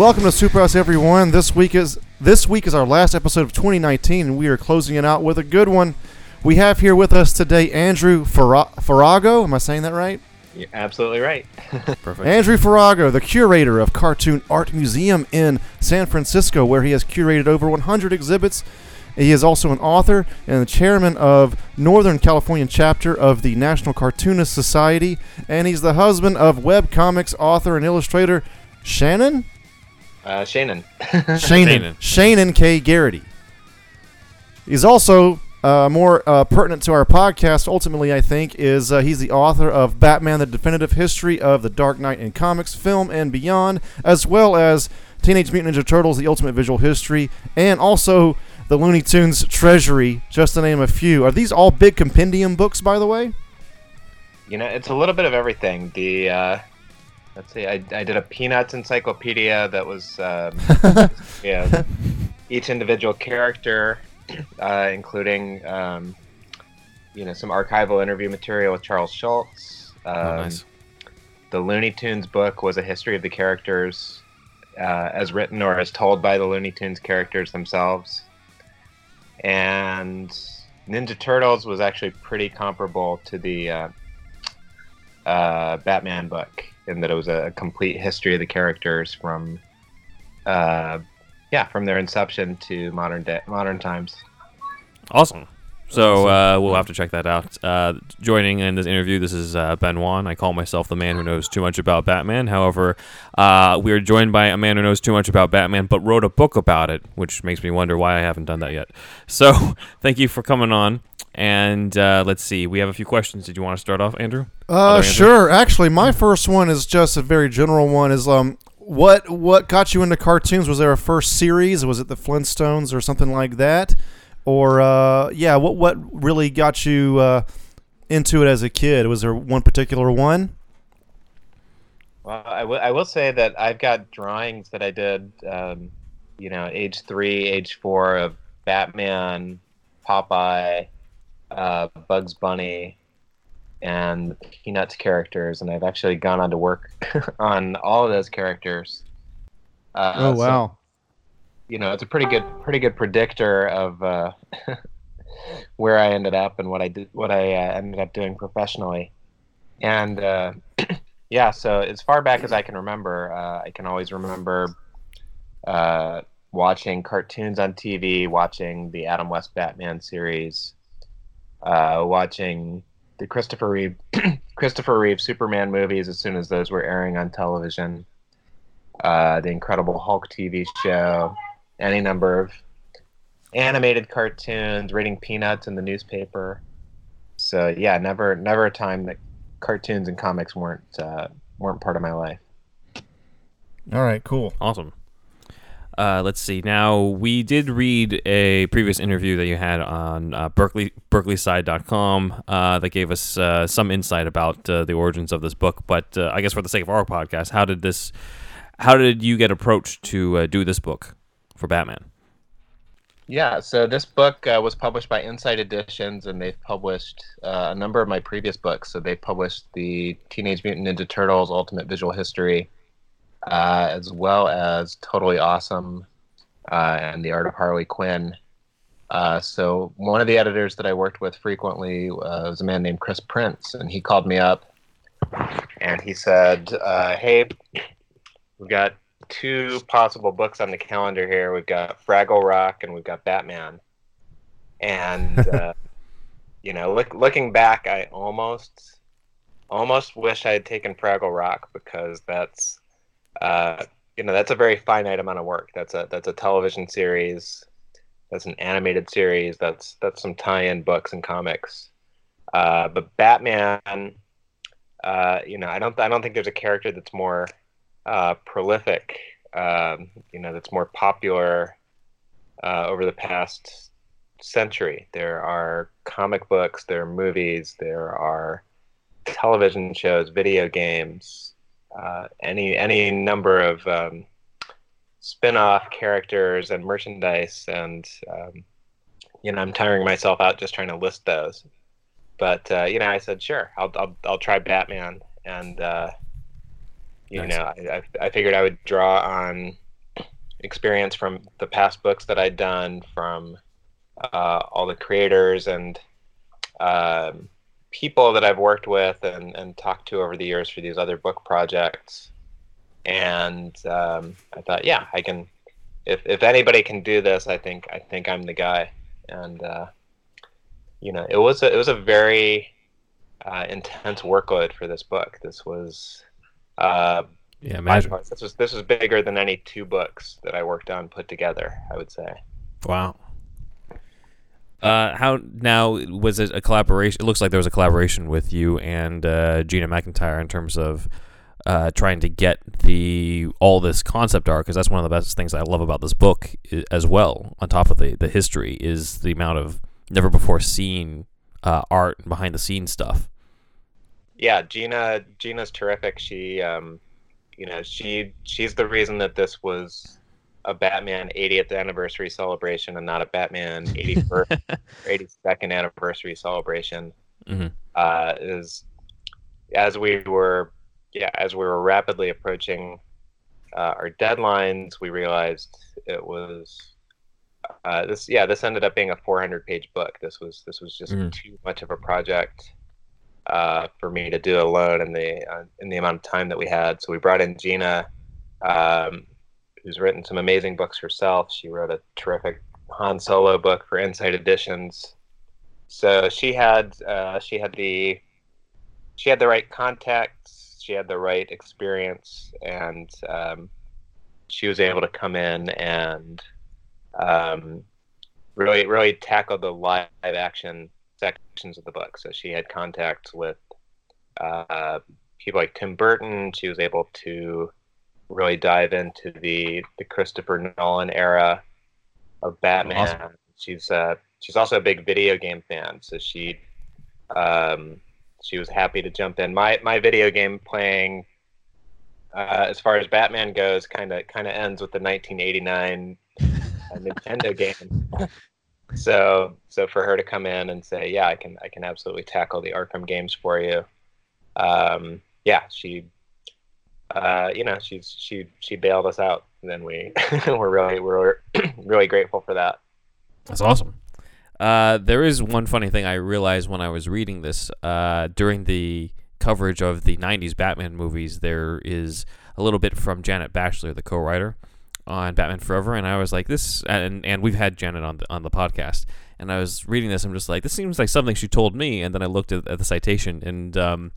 Welcome to Superhouse, everyone. This week is this week is our last episode of 2019, and we are closing it out with a good one. We have here with us today Andrew Farra- Farago. Am I saying that right? You're absolutely right. Perfect. Andrew Farago, the curator of Cartoon Art Museum in San Francisco, where he has curated over 100 exhibits. He is also an author and the chairman of Northern California chapter of the National Cartoonist Society, and he's the husband of webcomics author and illustrator Shaenon Uh, Shaenon. Shaenon Shaenon K. Garrity. He's also uh, more uh, pertinent to our podcast. Ultimately, I think is uh, he's the author of Batman: The Definitive History of the Dark Knight in Comics, Film, and Beyond, as well as Teenage Mutant Ninja Turtles: The Ultimate Visual History, and also the Looney Tunes Treasury, just to name a few. Are these all big compendium books, by the way? You know, it's a little bit of everything. The uh, let's see, I, I did a Peanuts encyclopedia that was um, yeah, each individual character, uh, including um, you know some archival interview material with Charles Schulz. Um, Oh, nice. The Looney Tunes book was a history of the characters uh, as written or as told by the Looney Tunes characters themselves. And Ninja Turtles was actually pretty comparable to the uh, uh, Batman book in that it was a complete history of the characters from, uh, yeah, from their inception to modern day, modern times. Awesome. So uh, we'll have to check that out. Uh, joining in this interview, this is uh, Ben Wan. I call myself the man who knows too much about Batman. However, uh, we are joined by a man who knows too much about Batman, but wrote a book about it, which makes me wonder why I haven't done that yet. So thank you for coming on. And uh, let's see, we have a few questions. Did you want to start off, Andrew? Uh, Andrew? sure. Actually, my first one is just a very general one. Is um, what what got you into cartoons? Was there a first series? Was it the Flintstones or something like that? Or uh, yeah, what what really got you uh, into it as a kid? Was there one particular one? Well, I will- will say that I've got drawings that I did, um, you know, age three, age four of Batman, Popeye, uh, Bugs Bunny, and the Peanuts characters, and I've actually gone on to work on all of those characters. Uh, oh so, wow. you know, it's a pretty good, pretty good predictor of uh, where I ended up and what I did, what I uh, ended up doing professionally, and. Uh, yeah, so as far back as I can remember, uh, I can always remember uh, watching cartoons on TV, watching the Adam West Batman series, uh, watching the Christopher Reeve Christopher Reeve Superman movies as soon as those were airing on television, uh, the Incredible Hulk TV show, any number of animated cartoons, reading Peanuts in the newspaper. So yeah, never never a time that cartoons and comics weren't uh, weren't part of my life. All right, cool. Awesome. Uh, let's see. Now we did read a previous interview that you had on uh, Berkeley BerkeleySide.com uh, that gave us uh, some insight about uh, the origins of this book. But uh, I guess for the sake of our podcast, how did this? How did you get approached to uh, do this book for Batman? Yeah, so this book was published by Insight Editions, and they've published a number of my previous books. So they published the Teenage Mutant Ninja Turtles Ultimate Visual History, uh, as well as Totally Awesome uh, and The Art of Harley Quinn. Uh, so one of the editors that I worked with frequently was a man named Chris Prince, and he called me up, and he said, uh, "Hey, we've got two possible books on the calendar here. We've got Fraggle Rock and we've got Batman. And uh, you know, look, looking back, I almost almost wish I had taken Fraggle Rock because that's uh, you know that's a very finite amount of work. That's a that's a television series. That's an animated series. That's that's some tie-in books and comics. Uh, but Batman, uh, you know, I don't I don't think there's a character that's more uh, prolific, um, you know, that's more popular uh, over the past century. There are comic books, there are movies, there are television shows, video games, uh, any any number of um, spin-off characters and merchandise, and um, you know, I'm tiring myself out just trying to list those. But uh, you know, I said, sure, I'll I'll, I'll try Batman, and uh, you Nice. know, I, I I figured I would draw on experience from the past books that I'd done, from uh, all the creators and um, people that I've worked with and, and talked to over the years for these other book projects. And um, I thought, yeah, I can. If if anybody can do this, I think I think I'm the guy. And uh, you know, it was a, it was a very uh, intense workload for this book. This was uh, Yeah, imagine. this was this was bigger than any two books that I worked on put together. I would say. Wow. Uh, how now was it a collaboration? It looks like there was a collaboration with you and uh, Gina McIntyre in terms of uh, trying to get the all this concept art because that's one of the best things I love about this book as well. On top of the the history is the amount of never before seen uh, art and behind the scenes stuff. yeah gina gina's terrific she um you know she she's the reason that this was a batman 80th anniversary celebration and not a batman 81st or 82nd anniversary celebration Mhm. uh is as we were yeah as we were rapidly approaching uh, our deadlines we realized it was uh, this yeah this ended up being a 400 page book this was this was just Mhm. too much of a project uh, for me to do alone in the uh, in the amount of time that we had. So we brought in Gina, um, who's written some amazing books herself. She wrote a terrific Han Solo book for Insight Editions. So she had uh, she had the she had the right contacts, she had the right experience, and um, she was able to come in and um, really really tackle the live action sections of the book. So she had contacts with uh, people like Tim Burton. She was able to really dive into the the Christopher Nolan era of Batman. Awesome. She's uh, she's also a big video game fan, so she um, she was happy to jump in. My my video game playing. Uh, as far as Batman goes, kind of kind of ends with the 1989 uh, Nintendo game. so so for her to come in and say yeah i can i can absolutely tackle the arkham games for you um yeah she uh you know she's she she bailed us out and then we we're really we're really grateful for that That's awesome. Uh, there is one funny thing I realized when I was reading this. Uh, during the coverage of the 90s Batman movies, there is a little bit from Janet Batchler, the co writer, on Batman Forever. And I was like, this, and, and we've had Janet on the, on the podcast. And I was reading this, I'm just like, this seems like something she told me. And then I looked at, at the citation, and um,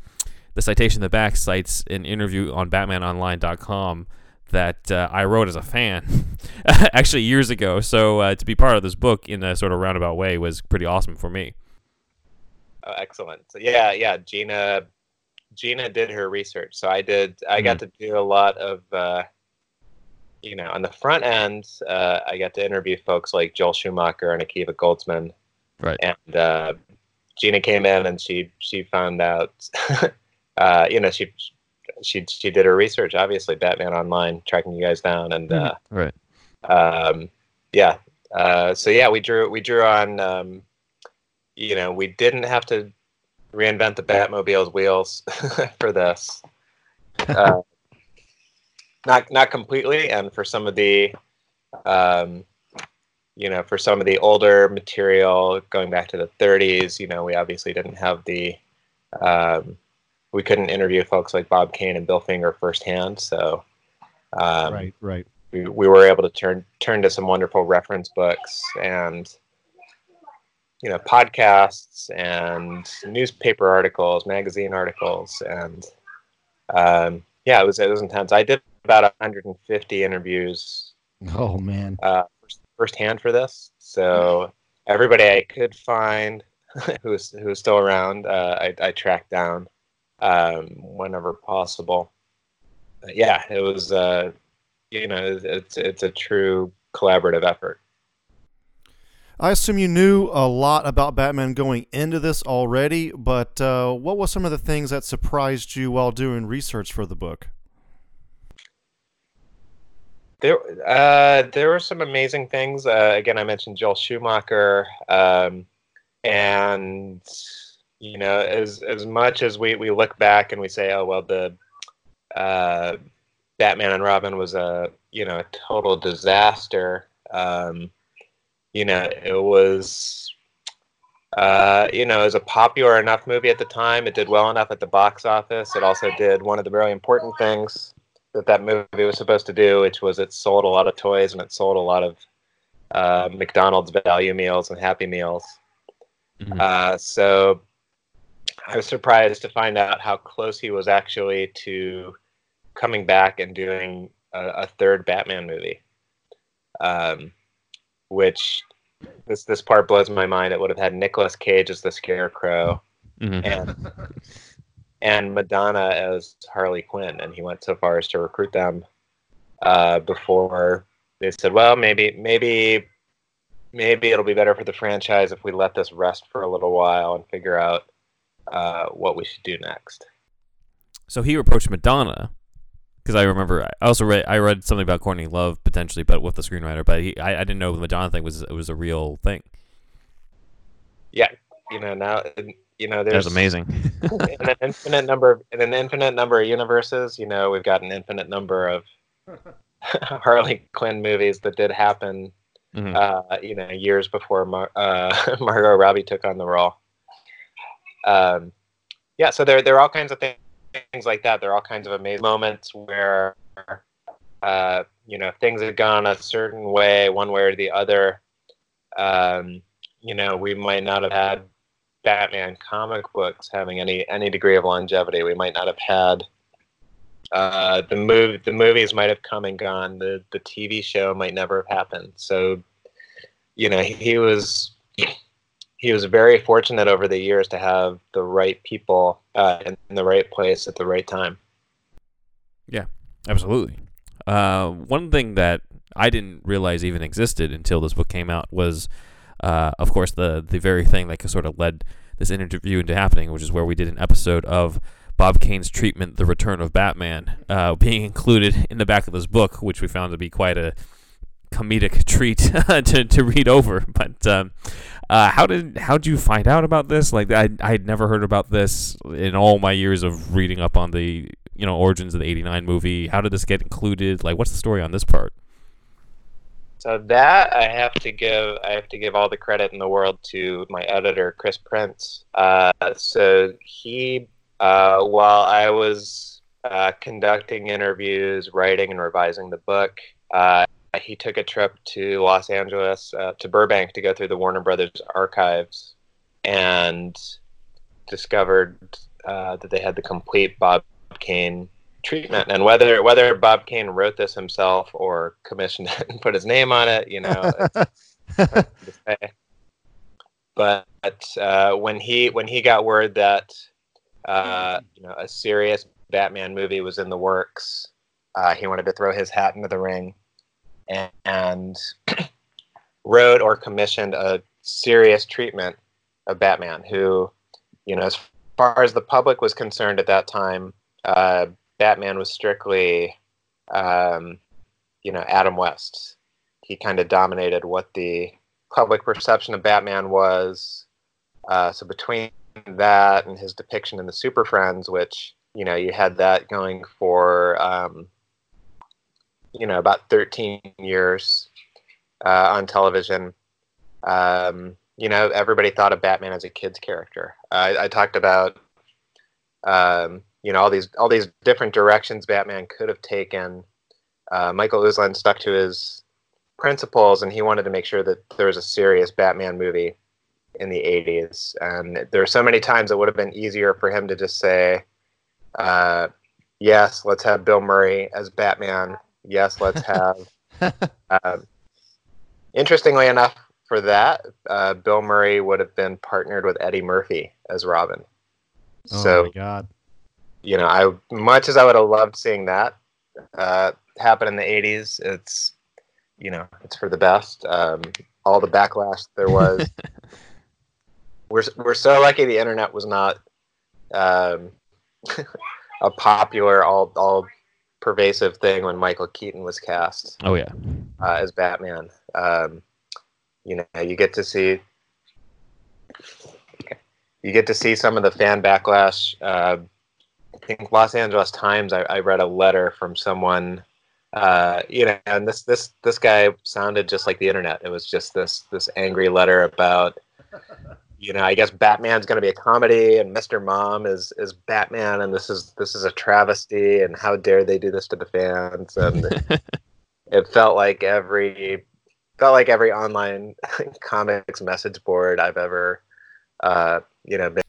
the citation in the back cites an interview on BatmanOnline.com that uh, I wrote as a fan, actually years ago. So uh, to be part of this book in a sort of roundabout way was pretty awesome for me. oh, excellent so yeah yeah gina gina did her research so i did i got to do a lot of uh you know on the front end uh, i got to interview folks like joel schumacher and akiva goldsman Right. and uh, Gina came in and she she found out, uh, you know, she she she did her research. Obviously, Batman Online tracking you guys down, and uh, Right. um, yeah, uh, so yeah, we drew we drew on. Um, you know, we didn't have to reinvent the Batmobile's wheels for this. Uh, not not completely, and for some of the um, you know, for some of the older material going back to the 30s, you know, we obviously didn't have the, um, we couldn't interview folks like Bob Kane and Bill Finger firsthand. So um, right, right. we, we were able to turn turn to some wonderful reference books and you know podcasts and newspaper articles, magazine articles, and um, yeah, it was it was intense. I did about 150 interviews Oh man. uh, first, firsthand for this. So everybody I could find who's who's still around, uh, I, I tracked down um, whenever possible. But yeah, it was uh, you know it's it's a true collaborative effort. I assume you knew a lot about Batman going into this already, but uh, what was some of the things that surprised you while doing research for the book? There, uh, there were some amazing things. Uh, again, I mentioned Joel Schumacher, um, and you know, as as much as we, we look back and we say, oh well, the uh, Batman and Robin was a you know a total disaster. Um, you know, it was uh, you know, it was a popular enough movie at the time. It did well enough at the box office. It also did one of the really important things that that movie was supposed to do, which was it sold a lot of toys and it sold a lot of uh, McDonald's value meals and Happy Meals. Mhm. Uh, so I was surprised to find out how close he was actually to coming back and doing a, a third Batman movie. Um, which this this part blows my mind. It would have had Nicolas Cage as the Scarecrow Mhm. and and Madonna as Harley Quinn, and he went so far as to recruit them uh, before they said, "Well, maybe, maybe, maybe it'll be better for the franchise if we let this rest for a little while and figure out uh, what we should do next." So he approached Madonna because I remember I also read I read something about Courtney Love potentially, but with the screenwriter. But he, I, I didn't know the Madonna thing was it was a real thing. Yeah, you know now, you know That's there's amazing. in an infinite number of, in an infinite number of universes. You know, we've got an infinite number of Harley Quinn movies that did happen Mhm. uh, you know, years before Mar- uh, Margot Robbie took on the role. Um, yeah, so there there are all kinds of things, things like that. There are all kinds of amazing moments where, uh, you know, things have gone a certain way, one way or the other. Um, you know, we might not have had Batman comic books having any any degree of longevity. We might not have had uh, the move the movies might have come and gone. The the TV show might never have happened. So, you know, he, he was he was very fortunate over the years to have the right people uh, in the right place at the right time. Yeah, absolutely. Uh, one thing that I didn't realize even existed until this book came out was, uh, of course, the the very thing that sort of led this interview into happening, which is where we did an episode of Bob Kane's treatment, "The Return of Batman," uh, being included in the back of this book, which we found to be quite a comedic treat to, to read over. But um, uh, how did how did you find out about this? Like I I'd never heard about this in all my years of reading up on the you know origins of the '89 movie. How did this get included? Like what's the story on this part? So that I have to give I have to give all the credit in the world to my editor Chris Prince. Uh, so he, uh, while I was uh, conducting interviews, writing and revising the book, uh, he took a trip to Los Angeles uh, to Burbank to go through the Warner Brothers archives and discovered uh, that they had the complete Bob Kane treatment and whether whether Bob Kane wrote this himself or commissioned it and put his name on it, you know. it's hard say. But uh, when he when he got word that uh, you know a serious Batman movie was in the works, uh, he wanted to throw his hat into the ring and, wrote or commissioned a serious treatment of Batman, who you know as far as the public was concerned at that time. Uh, Batman was strictly, um, you know, Adam West. He kind of dominated what the public perception of Batman was. Uh, so between that and his depiction in the Super Friends, which you know you had that going for, um, you know, about 13 years uh, on television. Um, you know, everybody thought of Batman as a kid's character. I, I talked about um, you know all these all these different directions Batman could have taken. Uh, Michael Uslan stuck to his principles, and he wanted to make sure that there was a serious Batman movie in the '80s. And there are so many times it would have been easier for him to just say, uh, "Yes, let's have Bill Murray as Batman. Yes, let's have." um, interestingly enough, for that, uh, Bill Murray would have been partnered with Eddie Murphy as Robin. oh so my god. you know, I much as I would have loved seeing that uh, happen in the '80s, it's you know, it's for the best. Um, all the backlash there was, we're we're so lucky the internet was not um, a popular, all all pervasive thing when Michael Keaton was cast Oh yeah. uh, as Batman. Um, you know, you get to see you get to see some of the fan backlash uh, I think Los Angeles Times. I, I read a letter from someone, uh, you know, and this this this guy sounded just like the internet. It was just this this angry letter about, you know, I guess Batman's going to be a comedy, and Mr. Mom is is Batman, and this is this is a travesty, and how dare they do this to the fans? And it felt like every felt like every online comics message board I've ever, uh, you know, been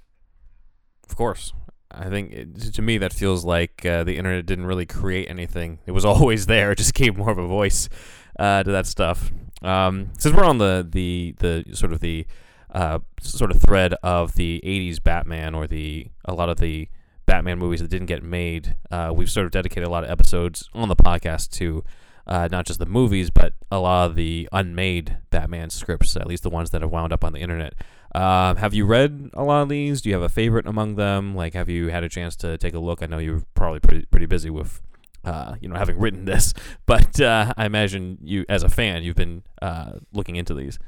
Of course. I think it, to me that feels like uh, the internet didn't really create anything. It was always there. It just gave more of a voice uh, to that stuff. Um, since we're on the the the sort of the uh, sort of thread of the '80s Batman or the a lot of the Batman movies that didn't get made, uh, we've sort of dedicated a lot of episodes on the podcast to uh, not just the movies, but a lot of the unmade Batman scripts, at least the ones that have wound up on the internet. Uh, have you read a lot of these? Do you have a favorite among them? Like, have you had a chance to take a look? I know you're probably pretty pretty busy with, uh, you know, having written this, but uh, I imagine you, as a fan, you've been uh, looking into these.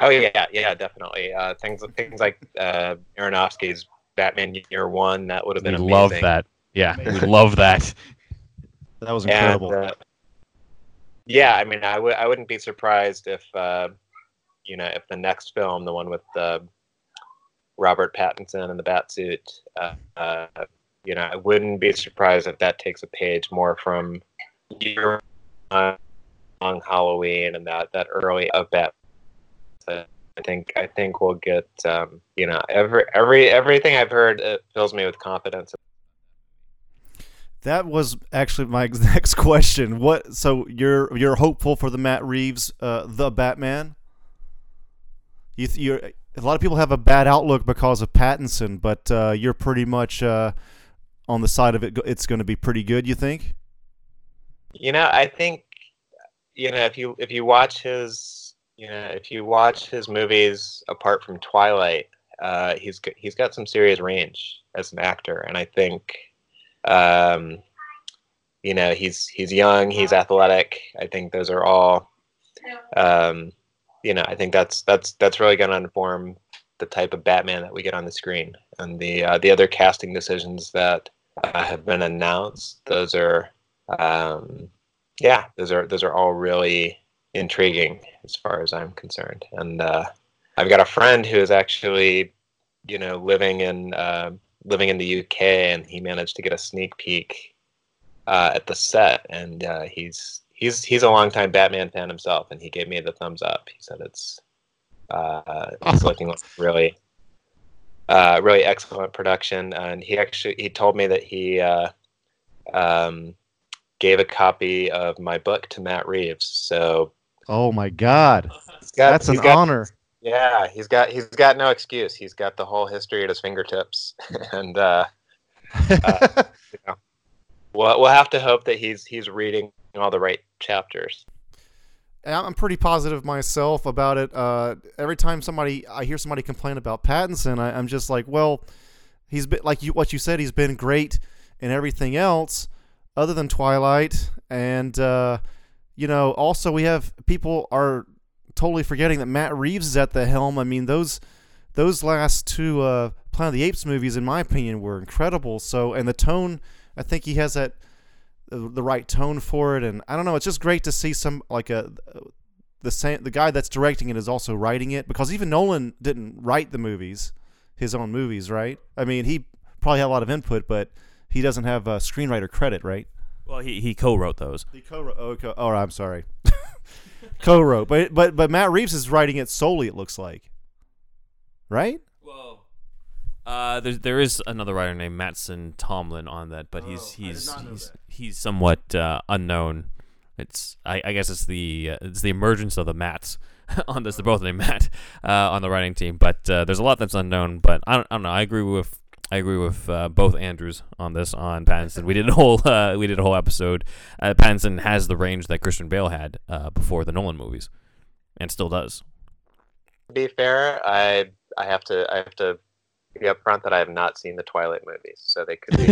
Oh yeah, yeah, definitely. Uh, things things like uh, Aronofsky's Batman Year One that would have We been love that. Yeah, we love that. That was And, incredible. uh, yeah, I mean, I w- I wouldn't be surprised if uh, you know if the next film, the one with uh, Robert Pattinson and the Batsuit, uh, uh, you know, I wouldn't be surprised if that takes a page more from Year One, on Halloween and that that early of Bat. I think I think we'll get um, you know every every everything I've heard it fills me with confidence. That was actually my next question. What? So you're you're hopeful for the Matt Reeves, uh, the Batman? You th- you're a lot of people have a bad outlook because of Pattinson, but uh, you're pretty much uh, on the side of it. It's going to be pretty good. You think? You know, I think you know if you if you watch his you know if you watch his movies apart from Twilight, uh, he's he's got some serious range as an actor, and I think um, you know he's he's young, he's athletic. I think those are all um, you know I think that's that's that's really going to inform the type of Batman that we get on the screen, and the uh, the other casting decisions that uh, have been announced. Those are um, yeah, those are those are all really intriguing as far as I'm concerned. And uh, I've got a friend who is actually, you know, living in uh, living in the UK, and he managed to get a sneak peek uh, at the set, and uh, he's he's he's a longtime Batman fan himself, and he gave me the thumbs up. He said it's uh, it's looking like really uh, really excellent production, and he actually he told me that he. Uh, um, gave a copy of my book to Matt Reeves. So Oh my God, got, that's an got- honor. Yeah, he's got he's got no excuse. He's got the whole history at his fingertips, and uh, we'll we'll have to hope that he's he's reading all the right chapters. I'm pretty positive myself about it. Uh, every time somebody I hear somebody complain about Pattinson, I, I'm just like, well, he's been like you what you said. He's been great in everything else other than Twilight, and uh, you know, also we have people are totally forgetting that Matt Reeves is at the helm. I mean, those those last two uh, Planet of the Apes movies, in my opinion, were incredible. So, and the tone, I think he has that the, the right tone for it, and I don't know. It's just great to see some like a the same the guy that's directing it is also writing it because even Nolan didn't write the movies, his own movies, right? I mean, he probably had a lot of input, but he doesn't have a screenwriter credit, right? Well, he, he co-wrote those. He co-wrote. Oh, co- oh I'm sorry. co-wrote, but but but Matt Reeves is writing it solely. It looks like, right? Whoa. Uh, there, there is another writer named Mattson Tomlin on that, but he's Oh, he's he's, that. he's somewhat uh, unknown. It's I, I guess it's the uh, it's the emergence of the Matts on this. They're both named Matt uh, on the writing team, but uh, there's a lot that's unknown. But I don't, I don't know. I agree with I agree with uh, both Andrews on this on Pattinson. We did a whole uh, we did a whole episode. Uh, Pattinson has the range that Christian Bale had uh, before the Nolan movies, and still does. To be fair, I I have to I have to be upfront that I have not seen the Twilight movies, so they could be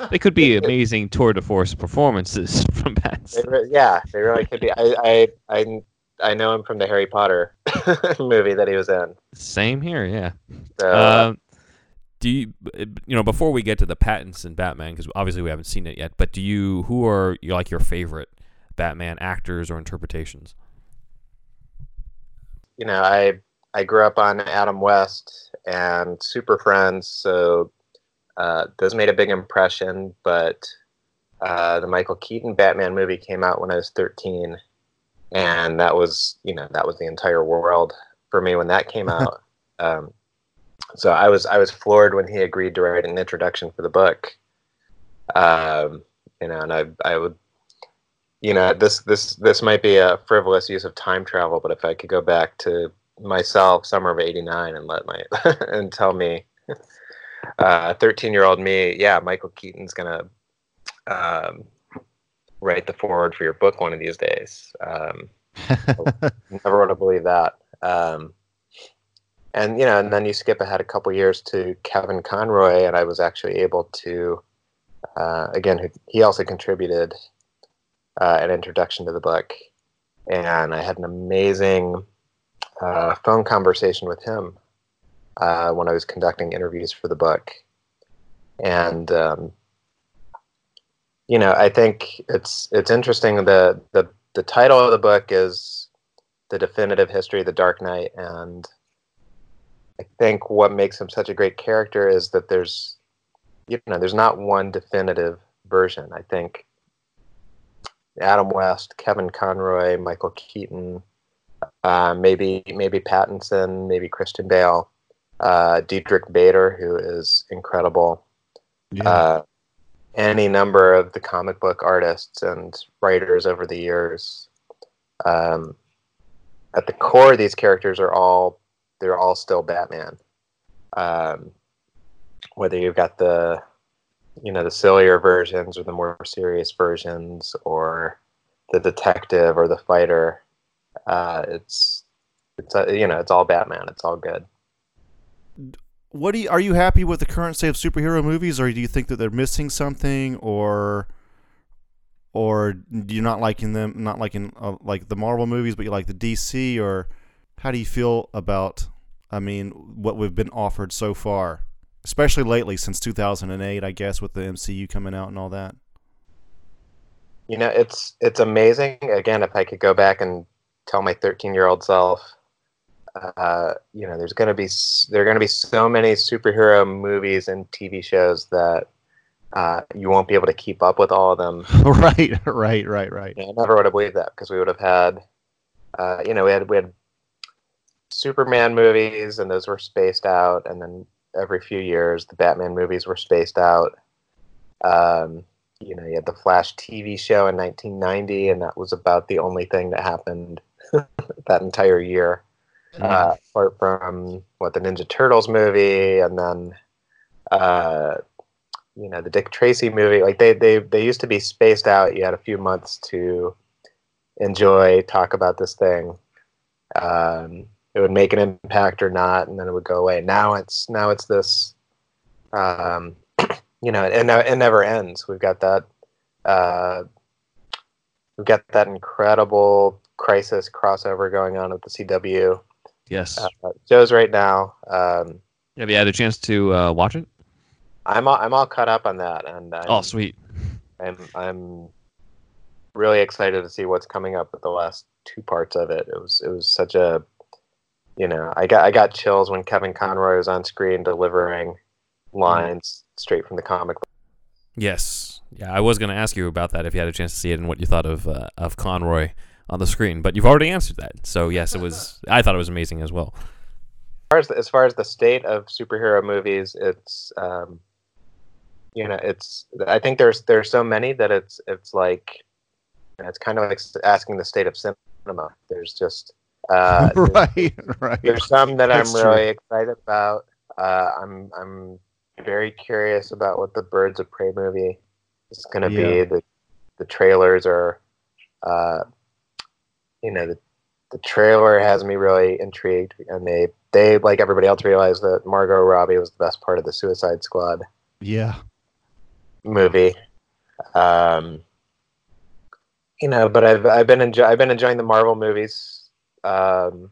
they could be amazing tour de force performances from They Pattinson. re- yeah, they really could be. I, I, I, I know him from the Harry Potter movie that he was in. Same here, yeah. So, uh, Um, do you you know before we get to the Pattinson Batman because obviously we haven't seen it yet, but do you who are you like your favorite Batman actors or interpretations? You know, I I grew up on Adam West and Super Friends, so uh, those made a big impression. But uh, the Michael Keaton Batman movie came out when I was 13, and that was you know that was the entire world for me when that came out. um, so I was I was floored when he agreed to write an introduction for the book. Um, you know, and I I would, you know, this this this might be a frivolous use of time travel, but if I could go back to myself, summer of '89, and let my and tell me, uh, 13 year old me, yeah, Michael Keaton's gonna um, write the forward for your book one of these days. Um, never would have believed that. Um, and you know, and then you skip ahead a couple years to Kevin Conroy, and I was actually able to, uh, again, he also contributed uh, an introduction to the book, and I had an amazing uh, phone conversation with him uh, when I was conducting interviews for the book, and um, you know, I think it's it's interesting. the the The title of the book is the definitive history of the Dark Knight, and I think what makes him such a great character is that there's, you know, there's not one definitive version. I think Adam West, Kevin Conroy, Michael Keaton, uh, maybe maybe Pattinson, maybe Christian Bale, uh, Diedrich Bader, who is incredible. Yeah. Uh, any number of the comic book artists and writers over the years. Um, at the core, these characters are all they're all still Batman. Um, whether you've got the you know the sillier versions or the more serious versions or the detective or the fighter uh, it's it's uh, you know it's all batman it's all good what do you are you happy with the current state of superhero movies or do you think that they're missing something or or do you not liking them not liking uh, like the marvel movies but you like the dc or how do you feel about I mean what we've been offered so far, especially lately since 2008, I guess, with the MCU coming out and all that. You know, it's it's amazing. Again, if I could go back and tell my 13 year old self, uh, you know, there's gonna be there are gonna be so many superhero movies and TV shows that uh, you won't be able to keep up with all of them. right, right, right, right. I never would have believed that because we would have had, uh, you know, we had we had Superman movies, and those were spaced out, and then every few years the Batman movies were spaced out. Um, you know, you had the Flash TV show in 1990, and that was about the only thing that happened that entire year. Mm-hmm. Uh, apart from what the Ninja Turtles movie, and then uh, you know the Dick Tracy movie. Like they they they used to be spaced out. You had a few months to enjoy, talk about this thing. Um, it would make an impact or not, and then it would go away. Now it's now it's this, um, you know, and it never ends. We've got that, uh, we've got that incredible crisis crossover going on at the CW. Yes, uh, shows right now. Um, Have you had a chance to uh, watch it? I'm all, I'm all caught up on that, and I'm, oh, sweet. I'm I'm really excited to see what's coming up with the last two parts of it. It was it was such a you know, I got I got chills when Kevin Conroy was on screen delivering lines straight from the comic book. Yes, yeah, I was going to ask you about that if you had a chance to see it and what you thought of uh, of Conroy on the screen, but you've already answered that. So yes, it was. I thought it was amazing as well. As far as the, as, far as the state of superhero movies, it's um, you know, it's. I think there's there's so many that it's it's like it's kind of like asking the state of cinema. There's just uh, right, right. There's some that That's I'm really excited about. Uh, I'm I'm very curious about what the Birds of Prey movie is going to yeah. be. The the trailers are, uh, you know, the the trailer has me really intrigued, and they they like everybody else realized that Margot Robbie was the best part of the Suicide Squad. Yeah. Movie. Um, you know, but I've I've been enjoy- I've been enjoying the Marvel movies um,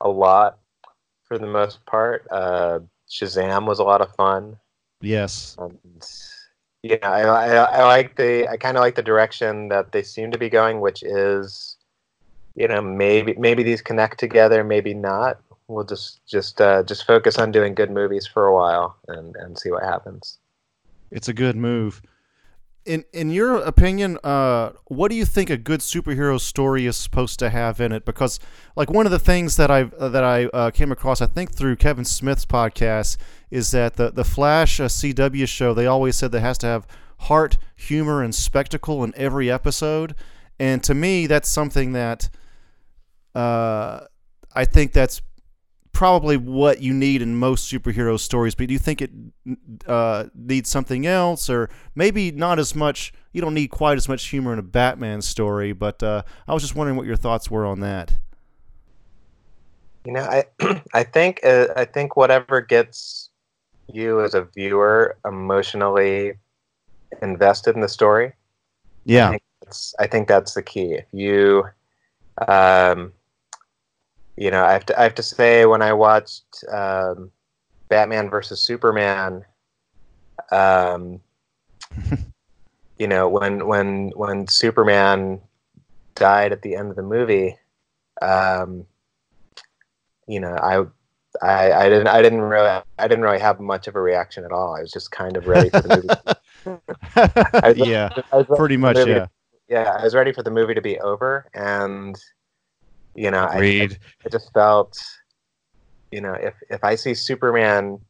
a lot for the most part. Uh, Shazam was a lot of fun. Yes. And yeah, I, I, I like the I kind of like the direction that they seem to be going, which is, you know, maybe maybe these connect together, maybe not. We'll just just uh, just focus on doing good movies for a while and and see what happens. It's a good move. In in your opinion, uh, what do you think a good superhero story is supposed to have in it? Because like one of the things that I uh, that I uh, came across, I think through Kevin Smith's podcast, is that the the Flash uh, CW show they always said that has to have heart, humor, and spectacle in every episode. And to me, that's something that uh, I think that's probably what you need in most superhero stories. But do you think it uh, needs something else, or maybe not as much? You don't need quite as much humor in a Batman story. But uh, I was just wondering what your thoughts were on that. You know, I I think uh, I think whatever gets you as a viewer emotionally invested in the story. I Yeah. think that's, I think that's the key. If you, um, you know, I have to I have to say when I watched um, Batman versus Superman, um, you know, when when when Superman died at the end of the movie, um, you know, I. I, I didn't I didn't really I didn't really have much of a reaction at all. I was just kind of ready for the movie. Was- yeah. Pretty much. Yeah. yeah, I was ready for the movie to be over, and you know, I, I, I just felt, you know, if if I see Superman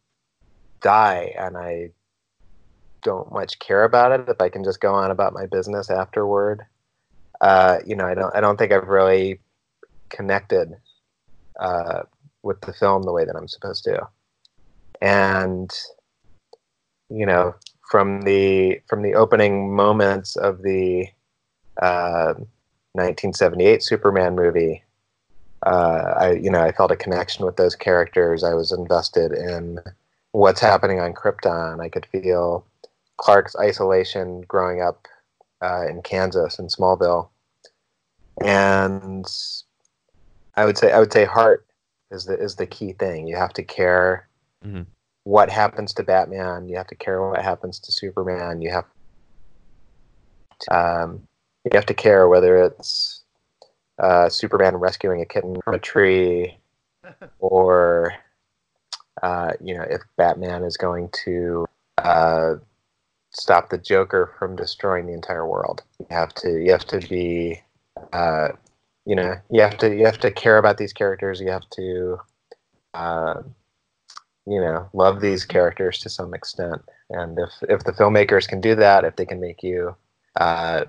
die and I don't much care about it, if I can just go on about my business afterward, uh, you know, I don't I don't think I've really connected uh, with the film the way that I'm supposed to, and you know, from the from the opening moments of the uh, 1978 Superman movie, uh, I you know I felt a connection with those characters. I was invested in what's happening on Krypton. I could feel Clark's isolation growing up uh, in Kansas in Smallville, and I would say I would say heart is the is the key thing. You have to care Mm-hmm. Mhm. what happens to Batman. You have to care what happens to Superman. You have um, you have to care whether it's uh, Superman rescuing a kitten from a tree, or uh, you know if Batman is going to uh, stop the Joker from destroying the entire world. You have to you have to be uh, you know you have to you have to care about these characters. You have to uh, you know love these characters to some extent. And if if the filmmakers can do that, if they can make you uh,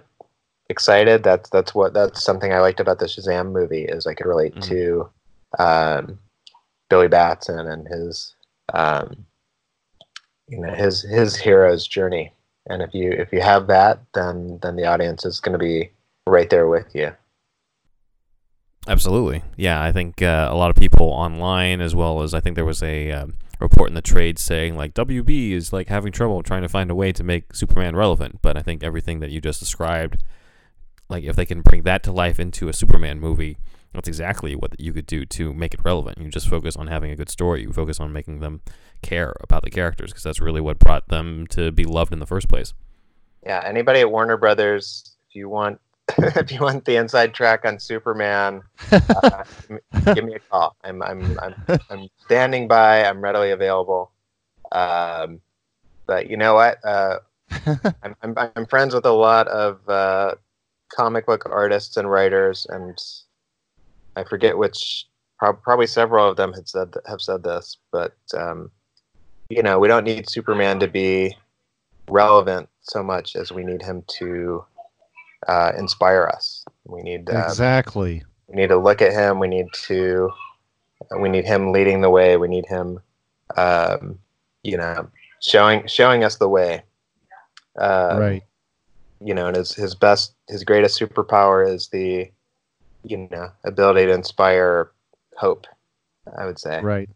excited, that's that's what that's something I liked about the Shazam movie is I could relate Mhm. to um, Billy Batson and his um, you know his his hero's journey. And if you if you have that, then then the audience is going to be right there with you. Absolutely. Yeah, I think uh, a lot of people online, as well as I think there was a um, report in the trade saying like WB is like having trouble trying to find a way to make Superman relevant. But I think everything that you just described, like if they can bring that to life into a Superman movie, that's exactly what you could do to make it relevant. You just focus on having a good story. You focus on making them care about the characters because that's really what brought them to be loved in the first place. Yeah, anybody at Warner Brothers, if you want if you want the inside track on Superman, uh, give me a call. I'm I'm I'm I'm standing by. I'm readily available. Um, but you know what? Uh, I'm, I'm I'm friends with a lot of uh, comic book artists and writers, and I forget which. Probably several of them had said have said this, but um, you know, we don't need Superman to be relevant so much as we need him to uh, inspire us. We need uh, exactly. we need to look at him. We need to we need him leading the way. We need him, um, you know, showing showing us the way. Uh, right. You know, and his his best his greatest superpower is the, you know, ability to inspire hope. I would say Right.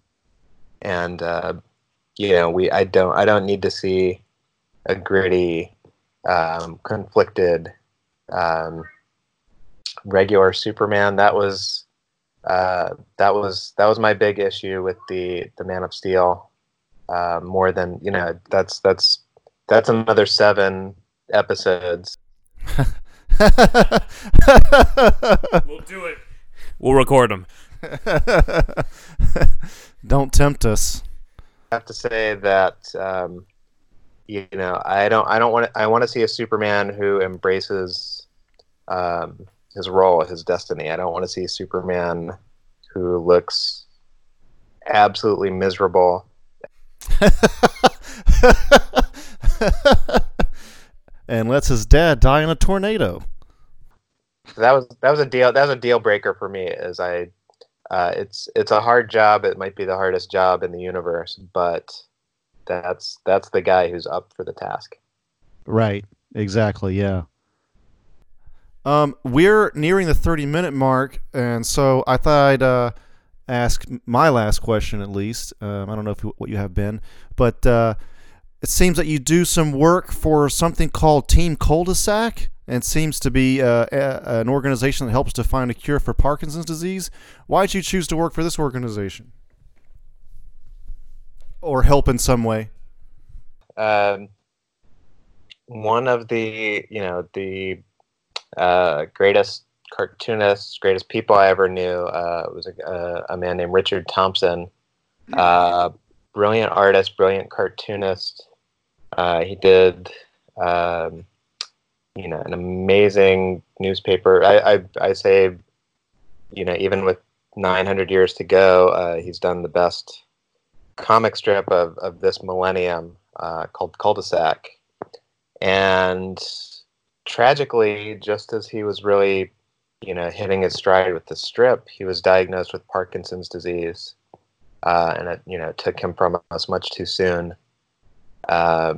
and uh, you know we I don't I don't need to see a gritty, um, conflicted, um, regular Superman. That was uh, that was that was my big issue with the the Man of Steel uh, more than you know. That's that's that's another seven episodes. We'll do it. We'll record them. Don't tempt us. I have to say that um, you know I don't I don't want to, I want to see a Superman who embraces um, his role, his destiny. I don't want to see a Superman who looks absolutely miserable. and lets his dad die in a tornado. That was that was a deal that was a deal breaker for me. As I, uh, it's it's a hard job. It might be the hardest job in the universe, but that's that's the guy who's up for the task. Right. Exactly. Yeah. Um, we're nearing the 30 minute mark, and so I thought I'd uh, ask my last question at least. Um, I don't know if you, what you have been, but uh, it seems that you do some work for something called Team Cul-de-sac, and seems to be uh, a, an organization that helps to find a cure for Parkinson's disease. Why did you choose to work for this organization, or help in some way? Um, one of the you know the uh, greatest cartoonists, greatest people I ever knew uh, was a, uh, a man named Richard Thompson. Uh, brilliant artist, brilliant cartoonist. Uh, he did, um, you know, an amazing newspaper. I, I, I say, you know, even with 900 years to go, uh, he's done the best comic strip of, of this millennium uh, called Cul-de-sac. And tragically, just as he was really, you know, hitting his stride with the strip, he was diagnosed with Parkinson's disease, uh, and it, you know, took him from us much too soon. Uh,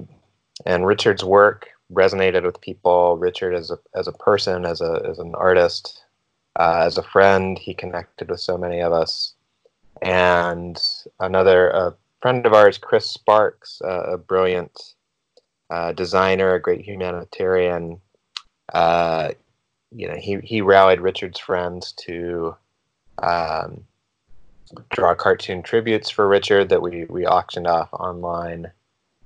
and Richard's work resonated with people. Richard, as a as a person, as a as an artist, uh, as a friend, he connected with so many of us. And another friend of ours, Chris Sparks, a brilliant uh, designer, a great humanitarian, uh, you know, he, he rallied Richard's friends to um, draw cartoon tributes for Richard that we, we auctioned off online,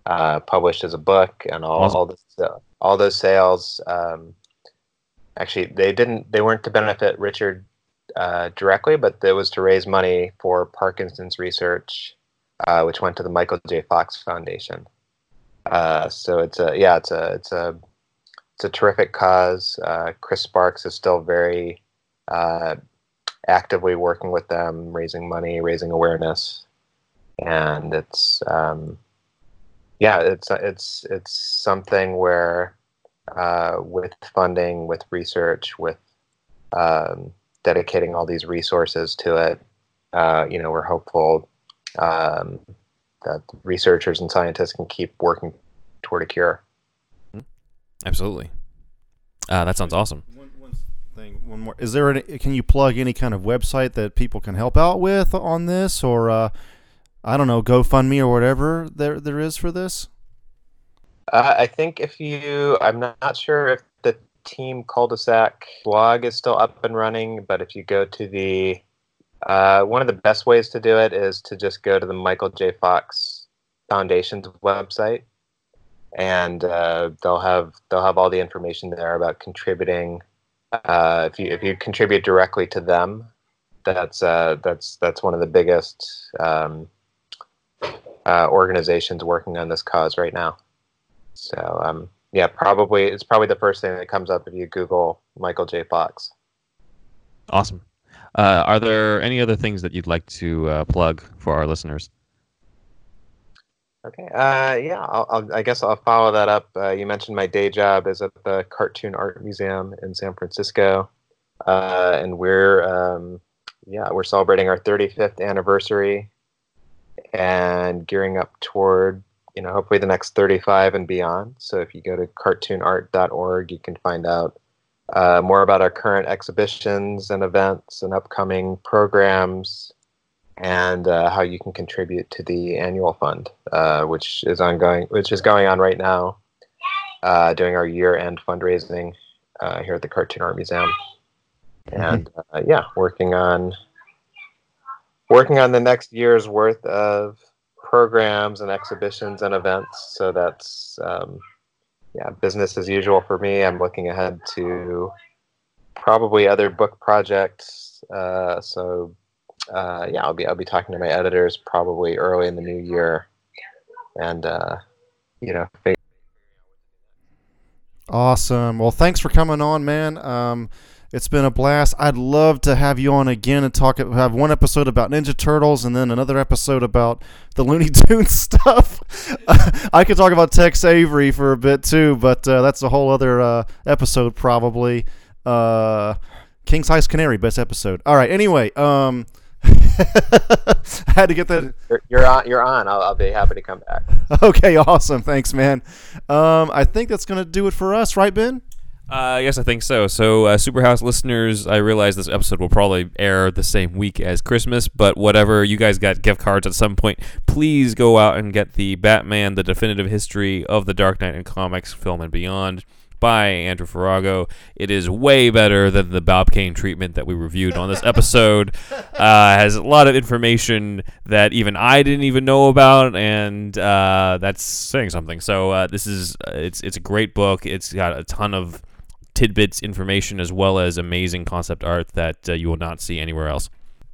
uh, published as a book, and all Awesome. all, the, all those sales. Um, actually, they didn't they weren't to benefit Richard uh, directly, but it was to raise money for Parkinson's research, uh, which went to the Michael J. Fox Foundation. Uh, so it's a yeah, it's a it's a it's a terrific cause. Uh, Chris Sparks is still very uh, actively working with them, raising money, raising awareness, and it's um, yeah, it's it's it's something where uh, with funding, with research, with um, dedicating all these resources to it, uh, you know, we're hopeful um, that researchers and scientists can keep working toward a cure. Absolutely. Uh, that sounds awesome. One, one thing, one more. Is there any? Can you plug any kind of website that people can help out with on this, or uh, I don't know, GoFundMe or whatever there there is for this? Uh, I think if you, I'm not, sure if the Team Cul-de-sac blog is still up and running, but if you go to the, uh, one of the best ways to do it is to just go to the Michael J. Fox Foundation's website, and uh, they'll have they'll have all the information there about contributing. Uh, if you if you contribute directly to them, that's uh, that's that's one of the biggest um, uh, organizations working on this cause right now. So um, yeah, probably it's probably the first thing that comes up if you Google Michael J. Fox. Awesome. Uh, are there any other things that you'd like to uh, plug for our listeners? Okay. Uh, yeah, I'll, I'll, I guess I'll follow that up. Uh, you mentioned my day job is at the Cartoon Art Museum in San Francisco, uh, and we're um, yeah we're celebrating our 35th anniversary and gearing up toward you know hopefully the next 35 and beyond. So if you go to cartoonart.org, you can find out uh, more about our current exhibitions and events and upcoming programs and uh, how you can contribute to the annual fund, uh, which is ongoing, which is going on right now, uh, doing our year-end fundraising uh, here at the Cartoon Art Museum, and uh, yeah, working on working on the next year's worth of programs and exhibitions and events. So that's um, yeah, business as usual for me. I'm looking ahead to probably other book projects. Uh, so uh, yeah, I'll be I'll be talking to my editors probably early in the new year, and uh, you know. Awesome. Well, thanks for coming on, man. Um, it's been a blast. I'd love to have you on again and talk. Have one episode about Ninja Turtles and then another episode about the Looney Tunes stuff. I could talk about Tex Avery for a bit too, but uh, that's a whole other uh, episode probably. Uh, King Size Canary, best episode. All right. Anyway, um, I had to get that. You're, you're on. You're on. I'll, I'll be happy to come back. Okay, awesome. Thanks, man. Um, I think that's gonna do it for us, right, Ben? Uh, yes, I think so. So, uh, Superhouse listeners, I realize this episode will probably air the same week as Christmas, but whatever, you guys got gift cards at some point. Please go out and get the Batman, the definitive history of the Dark Knight in comics, film, and beyond by Andrew Farago. It is way better than the Bob Kane treatment that we reviewed on this episode. uh, has a lot of information that even I didn't even know about, and uh, that's saying something. So uh, this is uh, it's it's a great book. It's got a ton of tidbits information as well as amazing concept art that uh, you will not see anywhere else.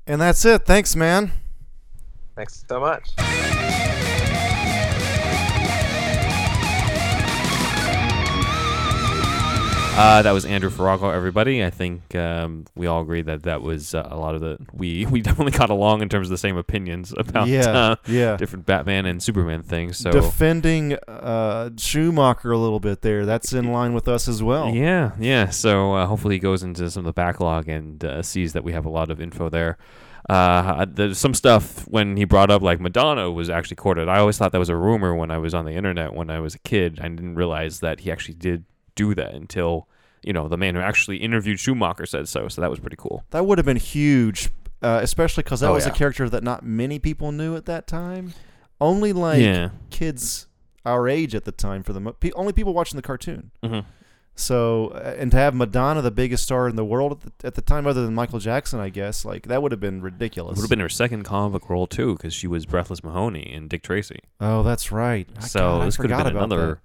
And that's it. Thanks, man. Thanks so much. Uh, that was Andrew Farago, everybody. I think um, we all agree that that was uh, a lot of the we we definitely got along in terms of the same opinions about yeah, uh, yeah. different Batman and Superman things. So Defending uh, Schumacher a little bit there. That's in line with us as well. Yeah, yeah. So uh, hopefully he goes into some of the backlog and uh, sees that we have a lot of info there. Uh, there's some stuff when he brought up like Madonna was actually courted. I always thought that was a rumor when I was on the internet when I was a kid. I didn't realize that he actually did do that until you know the man who actually interviewed Schumacher said so. So that was pretty cool. That would have been huge, uh, especially because that Oh, was a character that not many people knew at that time. Only like yeah. kids our age at the time for the mo- pe- only people watching the cartoon. hmm So uh, and to have Madonna, the biggest star in the world at the, at the time, other than Michael Jackson, I guess, like that would have been It ridiculous. would have been her second comic role too, because she was Breathless Mahoney in Dick Tracy. Oh, that's right. So God, this could have been another.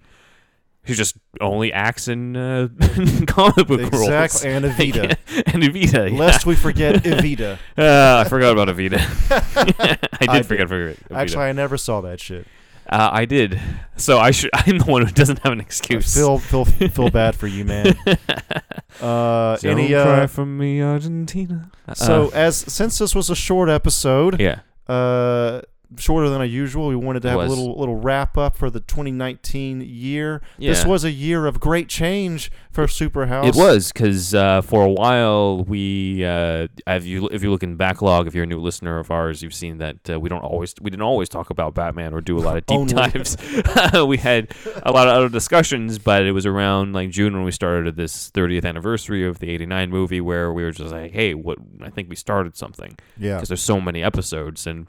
She just only acts in uh, comic book roles. Exactly, and Evita. and Evita. Yeah. Lest we forget Evita. Uh, I forgot about Evita. I did I forget for Evita. Actually, I never saw that shit. uh, I did. So I should. I'm the one who doesn't have an I excuse. feel feel feel bad for you, man. Uh, Don't any cry uh, for me, Argentina. so Uh, as since this was a short episode, yeah, uh, shorter than our usual, we wanted to have a little little wrap up for the 2019 year. This was a year of great change for Superhouse. It was because uh, for a while we, uh, if you if you look in backlog, if you're a new listener of ours, you've seen that uh, we don't always we didn't always talk about Batman or do a lot of deep dives. we had a lot of other discussions, but it was around like June when we started this 30th anniversary of the '89 movie, where we were just like, hey, what I think we started something Yeah. because there's so many episodes and.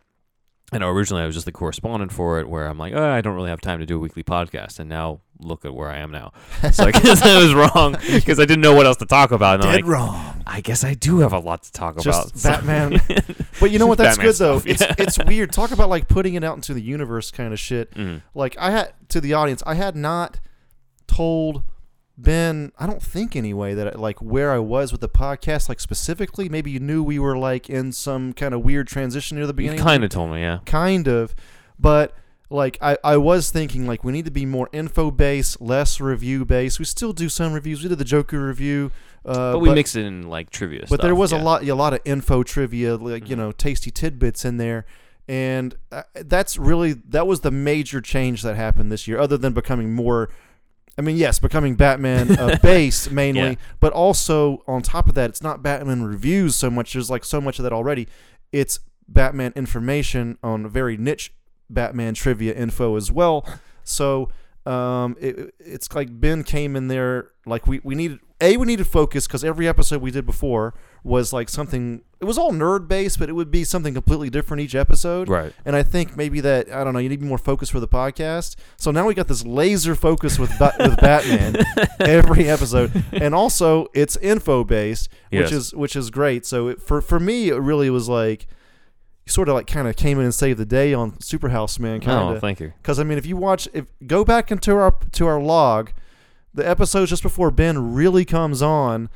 I know originally I was just the correspondent for it, where I'm like, oh, I don't really have time to do a weekly podcast, and now look at where I am now. So I guess I was wrong because I didn't know what else to talk about. And I'm Dead like, wrong. I guess I do have a lot to talk Just about. Batman. But you know what? That's Batman good though. stuff, It's yeah. it's weird. Talk about like putting it out into the universe kind of shit. Mm. Like I had to the audience, I had not told Ben, I don't think anyway that like where I was with the podcast, like specifically. Maybe you knew we were like in some kind of weird transition near the beginning You kind of told me, yeah. kind of, but like I, I was thinking like we need to be more info based, less review based. We still do some reviews. We did the Joker review, uh, But we mix it in like trivia but stuff. there was yeah. a lot a lot of info trivia like you Mhm. know tasty tidbits in there and uh, that's really that was the major change that happened this year other than becoming more i mean yes becoming batman uh, based mainly Yeah. but also on top of that it's not batman reviews so much. There's like so much of that already. It's batman information on very niche batman trivia info as well. So um, it, it's like Ben came in there like we, we needed a we needed focus because every episode we did before was like something it was all nerd based but it would be something completely different each episode Right. and I think maybe that I don't know you need more focus for the podcast so now we got this laser focus with ba- with Batman every episode and also it's info based which Yes. is which is great so it, for for me it really was like sort of like kind of came in and saved the day on Superhouse Man. Kind Oh, thank you. Because I mean, if you watch, if go back into our to our log, the episodes just before Ben really comes on,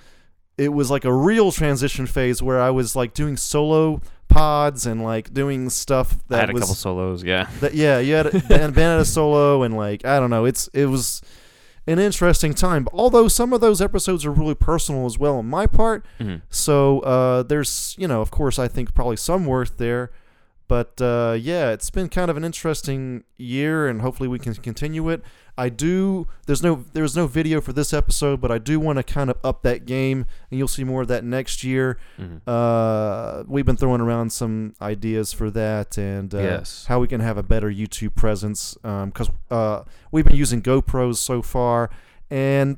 it was like a real transition phase where I was like doing solo pods and like doing stuff that I had a was couple solos. Yeah. that yeah you had Ben, ben had a solo and like I don't know it's it was an interesting time. But although some of those episodes are really personal as well on my part, Mhm. so uh, there's you know of course I think probably some worth there. But uh, yeah, it's been kind of an interesting year, and hopefully we can continue it. I do. There's no there's no video for this episode, but I do want to kind of up that game, and you'll see more of that next year. Mhm. Uh, we've been throwing around some ideas for that, and uh, Yes. how we can have a better YouTube presence. Because uh, we've been using GoPros so far, and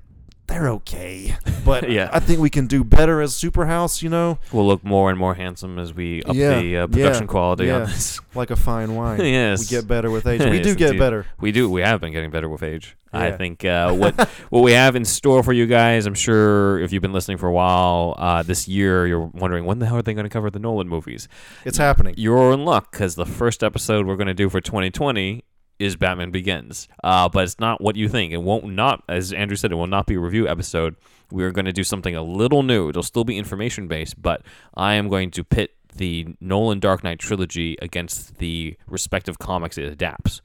they're okay. But Yeah. I think we can do better as Superhouse. You know, We'll look more and more handsome as we up Yeah, the uh, production yeah, quality on this. like a fine wine. yes. We get better with age. We Yes, do get indeed. better. We do. We have been getting better with age. I think uh, what what we have in store for you guys. I'm sure if you've been listening for a while, uh, this year you're wondering when the hell are they going to cover the Nolan movies. It's happening. You're in luck because the first episode we're going to do for 2020 is Batman Begins. Uh, but it's not what you think. It won't not, as Andrew said, it will not be a review episode. We're going to do something a little new. It'll still be information based, but I am going to pit the Nolan Dark Knight trilogy against the respective comics it adapts.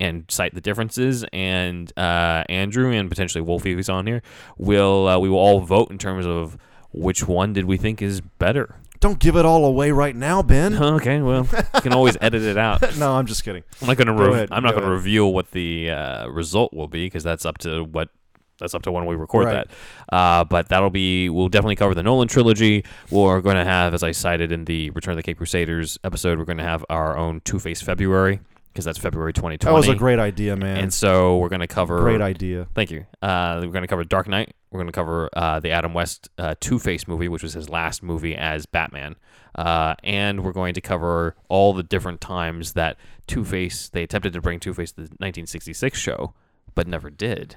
And cite the differences, and uh, Andrew and potentially Wolfie, who's on here, will uh, we will all vote in terms of which one did we think is better. Don't give it all away right now, Ben. Okay, well, you can always edit it out. no, I'm just kidding. I'm not going to. Re- ahead, I'm not go going to ahead. reveal what the uh, result will be because that's up to what. That's up to when we record Right. that. Uh, but that'll be. We'll definitely cover the Nolan trilogy. We're going to have, as I cited in the Return of the Cape Crusaders episode, we're going to have our own Two Face February because that's February 2020. That was a great idea, man. And so we're going to cover. great idea. Thank you. Uh, we're going to cover Dark Knight. We're going to cover uh, the Adam West uh, Two Face movie, which was his last movie as Batman. Uh, and we're going to cover all the different times that Two Face, they attempted to bring Two Face to the 1966 show, but never did.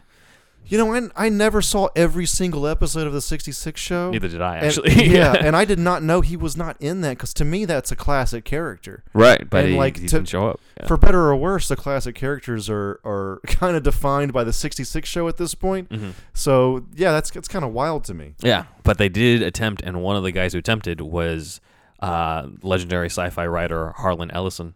You know, I, I never saw every single episode of the 66 show. Neither did I, And- actually. yeah, and I did not know he was not in that because to me that's a classic character. right, but and, he, like, he to- didn't show up. Yeah. For better or worse, the classic characters are are kind of defined by the 66 show at this point. Mhm. So yeah, that's it's kind of wild to me. Yeah, but they did attempt, and one of the guys who attempted was uh, legendary sci-fi writer Harlan Ellison.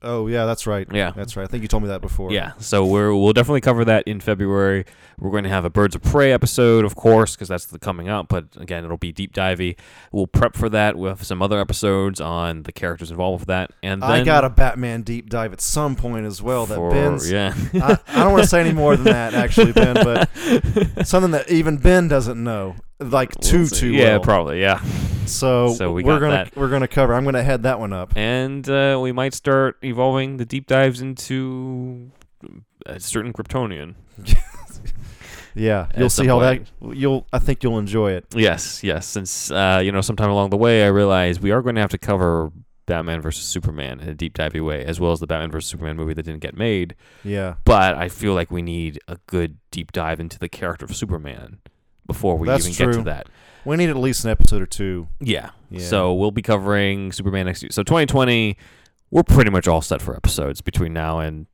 Oh yeah, that's right. Yeah. that's right. I think you told me that before. Yeah, so we're we'll definitely cover that in February. We're going to have a Birds of Prey episode, of course, because that's the coming up. But again, it'll be deep divey. We'll prep for that with some other episodes on the characters involved with that, and then I got a Batman deep dive at some point as well. That for- Ben's. yeah. I, I don't want to say any more than that, actually, Ben. But something that even Ben doesn't know, like too too yeah, well. probably yeah. So, So we are gonna that. we're gonna cover. I'm gonna head that one up. And uh, we might start evolving the deep dives into a certain Kryptonian. Yeah, you'll see how point. that. You'll. I think you'll enjoy it. Yes, yes. Since uh, you know, sometime along the way, I realized we are going to have to cover Batman versus Superman in a deep divey way, as well as the Batman versus Superman movie that didn't get made. Yeah, But I feel like we need a good deep dive into the character of Superman before we That's even get true. to that. we need at least an episode or two. Yeah. Yeah. So we'll be covering Superman next year. So 2020, we're pretty much all set for episodes between now and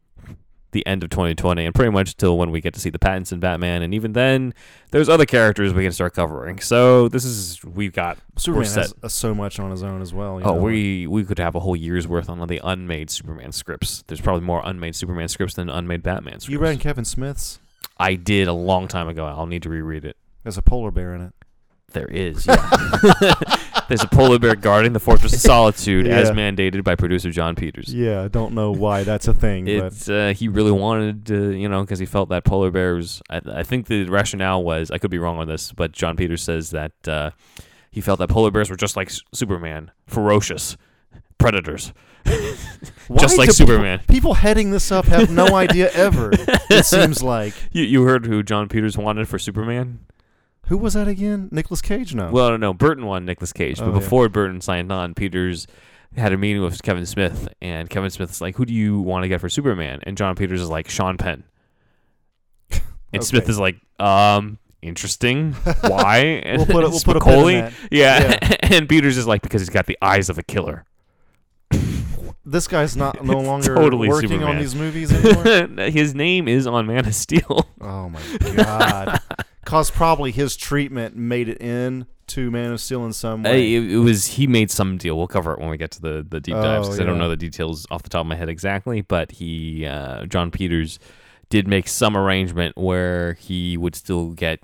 the end of 2020, and pretty much till when we get to see the Pattinson Batman. And even then, there's other characters we can start covering. So this is we've got Superman set. has so much on his own as well. Oh, know. we we could have a whole year's worth on the unmade Superman scripts. There's probably more unmade Superman scripts than unmade Batman scripts. You read Kevin Smith's? I did a long time ago. I'll need to reread it. There's a polar bear in it. There is. Yeah. There's a polar bear guarding the Fortress of Solitude, as mandated by producer Jon Peters. Yeah, I don't know why that's a thing, but It's uh, he really wanted to, you know, because he felt that polar bears. I, I think the rationale was I could be wrong on this, but Jon Peters says that uh, he felt that polar bears were just like S- Superman, ferocious predators, just like Superman. People heading this up have no idea ever. It seems like. You you heard who John Peters wanted for Superman? Who was that again? Nicolas Cage? No. Well, no, no, Burton wanted Nicolas Cage, but Oh, yeah. before Burton signed on, Peters had a meeting with Kevin Smith, and Kevin Smith's like, "Who do you want to get for Superman?" And Jon Peters is like, "Sean Penn." And Smith is like, "Um, interesting. Why?" And We'll put a- we'll put a pin in Spicoli. that. Yeah. and Peters is like, "Because he's got the eyes of a killer." this guy's not no longer Totally working on these movies anymore. His name is on Man of Steel. oh my god! Cause probably his treatment made it in to Man of Steel in some way. It, it was he made some deal. We'll cover it when we get to the the deep dives Oh, 'cause I don't know the details off the top of my head exactly, but he uh, Jon Peters did make some arrangement where he would still get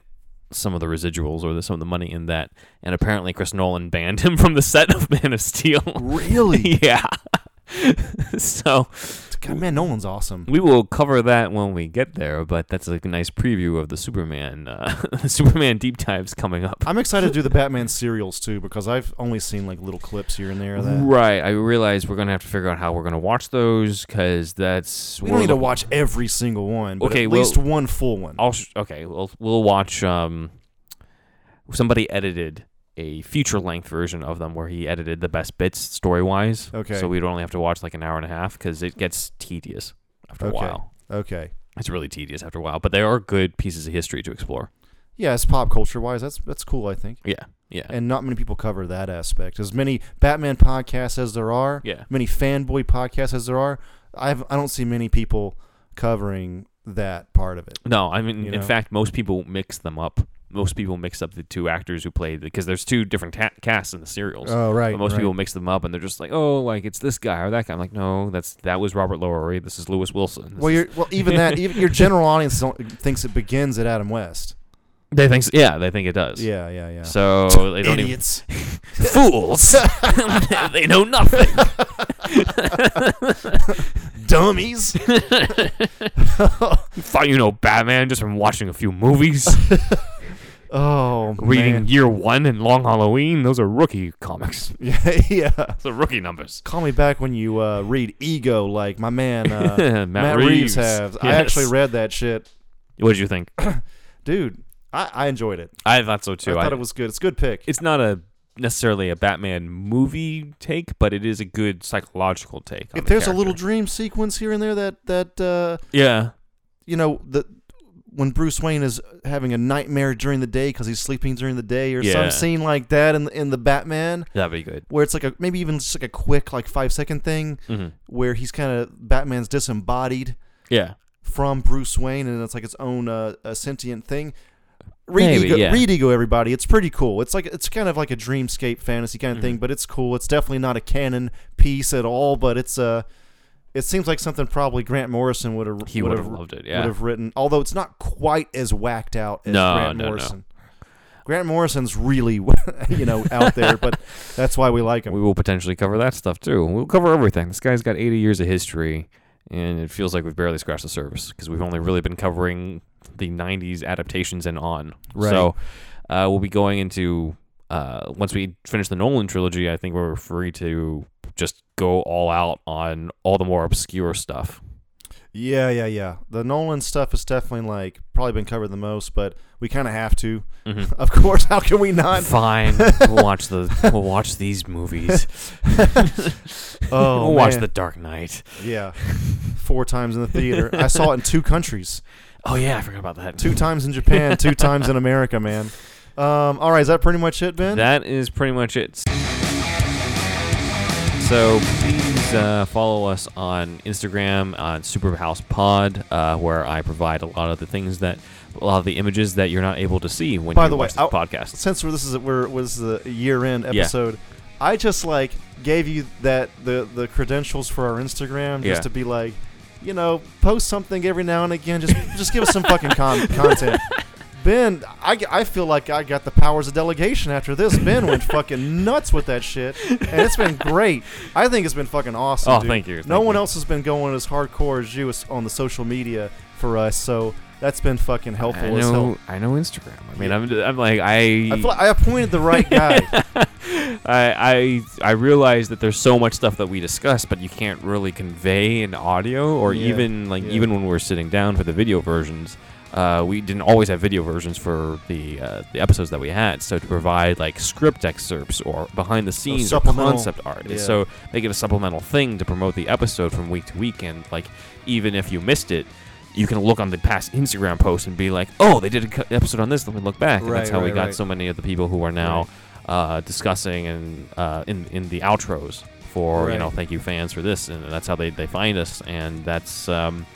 some of the residuals or the, some of the money in that, and apparently Chris Nolan banned him from the set of Man of Steel. really? yeah. so God, man, Nolan's awesome. we will cover that when we get there, but that's a nice preview of the Superman uh, Superman deep dives coming up. I'm excited to do the Batman serials too because I've only seen like little clips here and there of that. Right. I realize we're gonna have to figure out how we're gonna watch those because that's We don't need to watch every single one, but Okay, at well- least one full one. I'll sh- okay. We'll we'll watch. Um, somebody edited a feature length version of them where he edited the best bits story wise. Okay. So we'd only have to watch like an hour and a half because it gets tedious after Okay. a while. Okay. It's really tedious after a while, but they are good pieces of history to explore. Yeah, it's pop culture wise. That's that's cool. I think. Yeah. Yeah. and not many people cover that aspect. As many Batman podcasts as there are, Yeah. many fanboy podcasts as there are, I've I don't see many people covering that part of it. No, I mean, You in know? fact, most people mix them up. Most people mix up the two actors who played because there's two different ta- casts in the serials. Oh right, But most people mix them up and they're just like, oh, like it's this guy or that guy. I'm like, no, that's that was Robert Lowery. This is Lewis Wilson. This Well, is- you're, well, even that, even your general audience thinks it begins at Adam West. they think, s- yeah, they think it does. Yeah, yeah, yeah. So they don't Idiots. even fools. they know nothing. Dummies. Thought you know Batman just from watching a few movies, Oh, reading man. Year One and Long Halloween. Those are rookie comics. Yeah, yeah. Those are rookie numbers. Call me back when you uh, read Ego, like my man uh, Matt, Matt, Reeves. Reeves has. I actually read that shit, What did you think? dude. I, I enjoyed it. I thought so too. I I- thought it was good. It's a good pick. it's not a necessarily a Batman movie take, but it is a good psychological take. on if the there's a little dream sequence here and there that that uh, yeah, you know the when Bruce Wayne is having a nightmare during the day because he's sleeping during the day, or Yeah. some scene like that in in the Batman, that'd be good. where it's like a maybe even just like a quick like five second thing hmm where he's kind of Batman's disembodied Yeah, from Bruce Wayne and it's like its own uh, a sentient thing. Read Maybe, ego, yeah. read ego, everybody. It's pretty cool. It's like it's kind of like a dreamscape fantasy kind of Mm-hmm. thing, but it's cool. It's definitely not a canon piece at all, but it's uh it seems like something probably Grant Morrison would have he would have loved it. Yeah, would have written, although it's not quite as whacked out as No, Grant no, no. Morrison. Grant Morrison's really, you know, out there, but that's why we like him. we will potentially cover that stuff too. We'll cover everything. This guy's got 80 years of history, and it feels like we've barely scratched the surface because we've only really been covering the 90s adaptations and on. Right. So uh, we'll be going into uh, once we finish the Nolan trilogy. I think we're free to just go all out on all the more obscure stuff. Yeah, yeah, yeah. The Nolan stuff is definitely like probably been covered the most, but we kind of have to. Mhm. Of course, how can we not? Fine, we'll watch the we'll watch these movies. Oh, we'll watch. The Dark Knight. Yeah, four times in the theater. I saw it in two countries. Oh yeah, I forgot about that. Two times in Japan, two times in America, man. Um, all right, is that pretty much it, Ben? That is pretty much it. So please uh, follow us on Instagram on Superhouse Pod, uh, where I provide a lot of the things that, a lot of the images that you're not able to see when By you the way, watch the I'll- podcast. Since this is we're was the year end Yeah. episode, I just like gave you that the the credentials for our Instagram just Yeah. to be like, you know, post something every now and again. Just just give us some fucking con- content. Ben, I, I feel like I got the powers of delegation after this. Ben went fucking nuts with that shit, and it's been great. I think it's been fucking awesome. Oh, dude. thank you, no thank one you. else has been going as hardcore as you on the social media for us, so that's been fucking helpful I know, I know Instagram. I mean, I'm, I'm like, I, I like I appointed the right guy. I, I, I realize that there's so much stuff that we discuss, but you can't really convey in audio, or Yeah, even like yeah. even when we're sitting down for the video versions. Uh, we didn't always have video versions for the uh, the episodes that we had, so to provide like script excerpts or behind the scenes or concept art, yeah. so make it a supplemental thing to promote the episode from week to week, and like even if you missed it, you can look on the past Instagram post and be like, oh, they did an episode on this. Let me look back, and Right, that's how we got right. so many of the people who are now uh, discussing and uh, in in the outros for you know thank you fans for this, and that's how they, they find us, and that's um,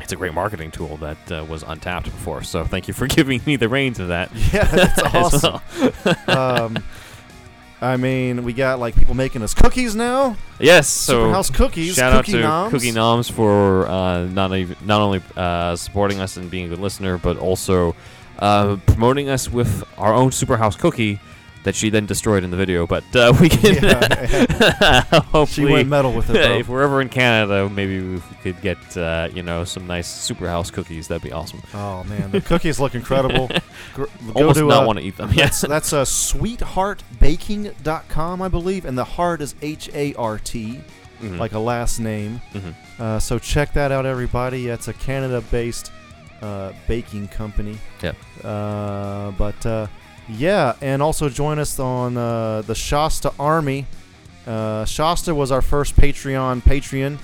it's a great marketing tool that uh, was untapped before. So thank you for giving me the reins of that. Yeah, that's awesome. um, I mean, we got like people making us cookies now. Yes, so Superhouse cookies. shout cookie out to noms. Cookie Noms for uh, not even, not only uh, supporting us and being a good listener, but also uh, promoting us with our own Superhouse cookie that she then destroyed in the video. But uh, we can Yeah, hopefully She went metal with it. Though. if we're ever in Canada, maybe we could get uh, you know some nice Superhouse cookies. That'd be awesome. oh man, the cookies look incredible. Go Almost to not uh, want to eat them. That's Yes. that's uh, sweetheartbaking.com, I believe, and the heart is H A R T, Mhm. like a last name. Mhm. Uh, so check that out, everybody. It's a Canada-based uh, baking company. Yep. Uh, but uh, yeah, and also join us on uh, the Shasta Army. Uh, Shasta was our first Patreon Patreon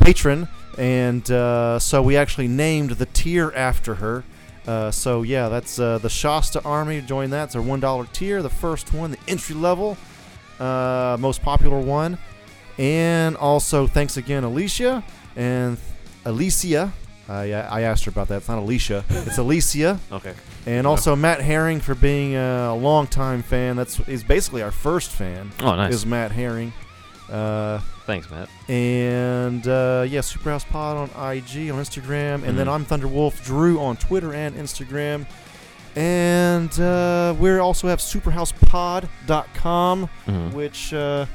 patron, and uh, so we actually named the tier after her. Uh, so yeah, that's uh, the Shasta Army. Join that. It's our one dollar tier, the first one, the entry level, uh, most popular one. And also thanks again, Alicia and Alicia. I, I asked her about that. It's not Alicia. It's Alicia. Okay. And also Matt Herring for being a longtime fan. That's he's basically our first fan. Oh, nice. Is Matt Herring. Uh, Thanks, Matt. and uh, yeah, Superhouse Pod on IG, on Instagram, and then Mhm. I'm Thunderwolf Drew on Twitter and Instagram. And uh, we also have superhousepod.com, Mhm. which uh,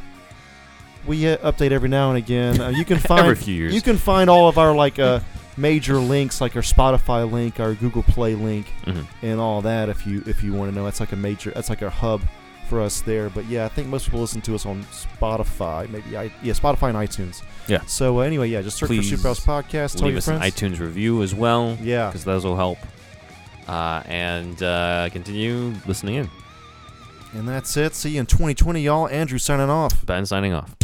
we uh, update every now and again. Uh, you can find Every few years. you can find all of our like uh, major links, like our Spotify link, our Google Play link, Mhm. and all that. If you if you want to know, that's like a major. That's like our hub for us there. But yeah, I think most people listen to us on Spotify, maybe I yeah Spotify and iTunes. Yeah. So uh, anyway, yeah, just search Please for Superhouse Podcast. Tell Leave your us friends. an iTunes review as well. Yeah. because those will help. Uh, and uh, continue listening in. And that's it. See you in 2020, y'all. Andrew signing off. Ben signing off.